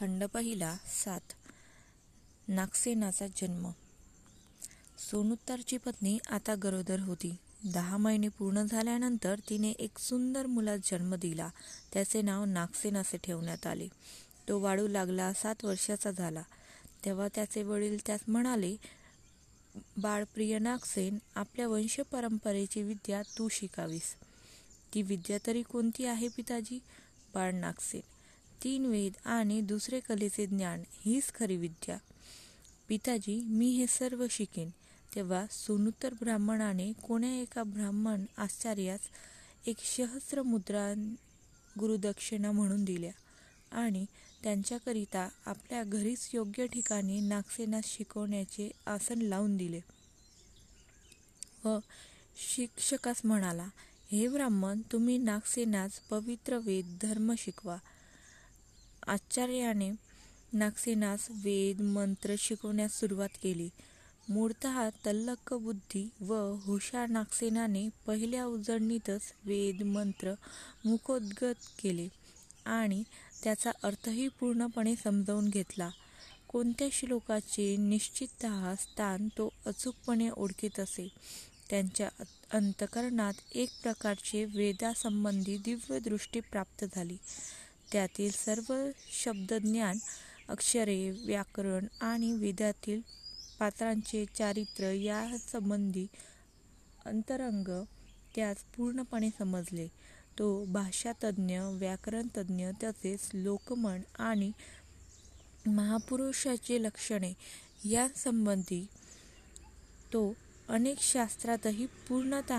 खंड पहिला सात. नागसेनाचा जन्म. सोनुत्तरची पत्नी आता गरोदर होती. दहा महिने पूर्ण झाल्यानंतर तिने एक सुंदर मुलास जन्म दिला. त्याचे नाव नागसेन असे ठेवण्यात आले. तो वाढू लागला सात वर्षाचा झाला. तेव्हा त्याचे वडील त्यास म्हणाले बाळप्रिय नागसेन आपल्या वंशपरंपरेची विद्या तू शिकावीस. ती विद्या तरी कोणती आहे पिताजी? बाळ नागसेन. तीन वेद आणि दुसरे कलेचे ज्ञान हीच खरी विद्या. पिताजी मी हे सर्व शिकेन. तेव्हा सोनुत्तर ब्राह्मणाने कोण्या एका ब्राह्मण आचार्यास एक सहस्र मुद्रा गुरुदक्षिणा म्हणून दिल्या आणि त्यांच्याकरिता आपल्या घरीच योग्य ठिकाणी नागसेनास शिकवण्याचे आसन लावून दिले. व शिक्षकास म्हणाला हे ब्राह्मण तुम्ही नागसेनास पवित्र वेद धर्म शिकवा. आश्चर्याने नागसेनास वेद मंत्र शिकवण्यास सुरुवात केली. मूळत तल्लक बुद्धी व हुशार नागसेनाने पहिल्या उजळणीतच वेद मंत्र मुखोद्गत केले आणि त्याचा अर्थही पूर्णपणे समजावून घेतला. कोणत्या श्लोकाचे निश्चित स्थान तो अचूकपणे ओळखीत असे? त्यांच्या अंतकरणात एक प्रकारचे वेदासंबंधी दिव्य दृष्टी प्राप्त झाली. त्यातील सर्व शब्दज्ञान अक्षरे व्याकरण आणि वेदातील पात्रांचे चारित्र्य या संबंधी अंतरंग त्यास पूर्णपणे समजले. तो भाषातज्ञ व्याकरणतज्ञ तसेच लोकमन आणि महापुरुषाची लक्षणे यासंबंधी तो अनेक शास्त्रातही पूर्णत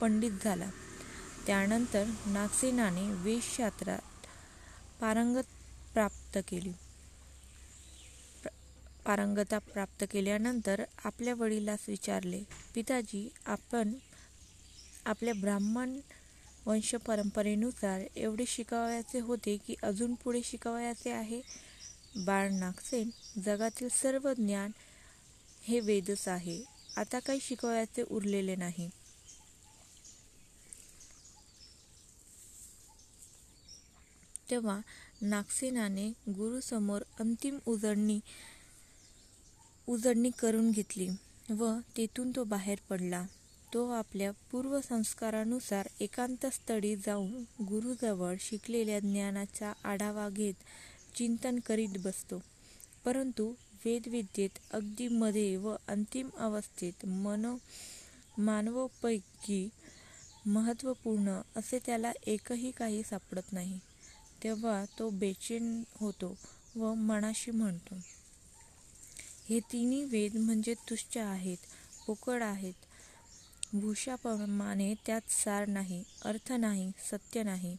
पंडित झाला. त्यानंतर नागसेनाने वेदशास्त्रात पारंगत प्राप्त केली. पारंगता प्राप्त केल्यानंतर आपल्या वडिलास विचारले पिताजी आपण आपल्या ब्राह्मण वंश परंपरेनुसार एवढे शिकावयाचे होते की अजून पुढे शिकावयाचे आहे? बाळ नागसेन जगातील सर्व ज्ञान हे वेदच आहे. आता काही शिकवायचे उरलेले नाही. तेव्हा नागसेनाने गुरुसमोर अंतिम उजळणी उजळणी करून घेतली व तेथून तो बाहेर पडला. तो आपल्या पूर्वसंस्कारानुसार एकांतस्थळी जाऊन गुरुजवळ शिकलेल्या ज्ञानाचा आढावा घेत चिंतन करीत बसतो. परंतु वेदविद्येत अगदी मध्ये व अंतिम अवस्थेत मन मानवपैकी महत्त्वपूर्ण असे त्याला एकही काही सापडत नाही. तेव्हा तो बेचैन होतो व मनाशी म्हणतो हे तिन्ही वेद म्हणजे तुच्छ आहेत पोकळ आहेत. भूषाप्रमाणे त्यात सार नाही अर्थ नाही सत्य नाही.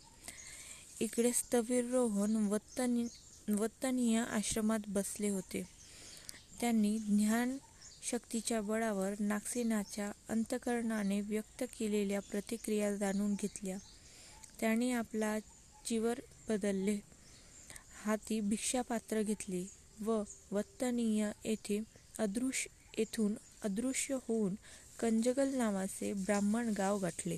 इकडे स्थविरोहन वत्तनी वत्तनीय आश्रमात बसले होते. त्यांनी ज्ञान शक्तीच्या बळावर नागसेनाच्या अंतकरणाने व्यक्त केलेल्या प्रतिक्रिया जाणून घेतल्या. त्यांनी आपला चीवर बदलले. हाती भिक्षापात्र घेतले व वत्तनीय येथे अदृश्य येथून अदृश्य होऊन कंजगल नावाचे ब्राह्मण गाव गाठले.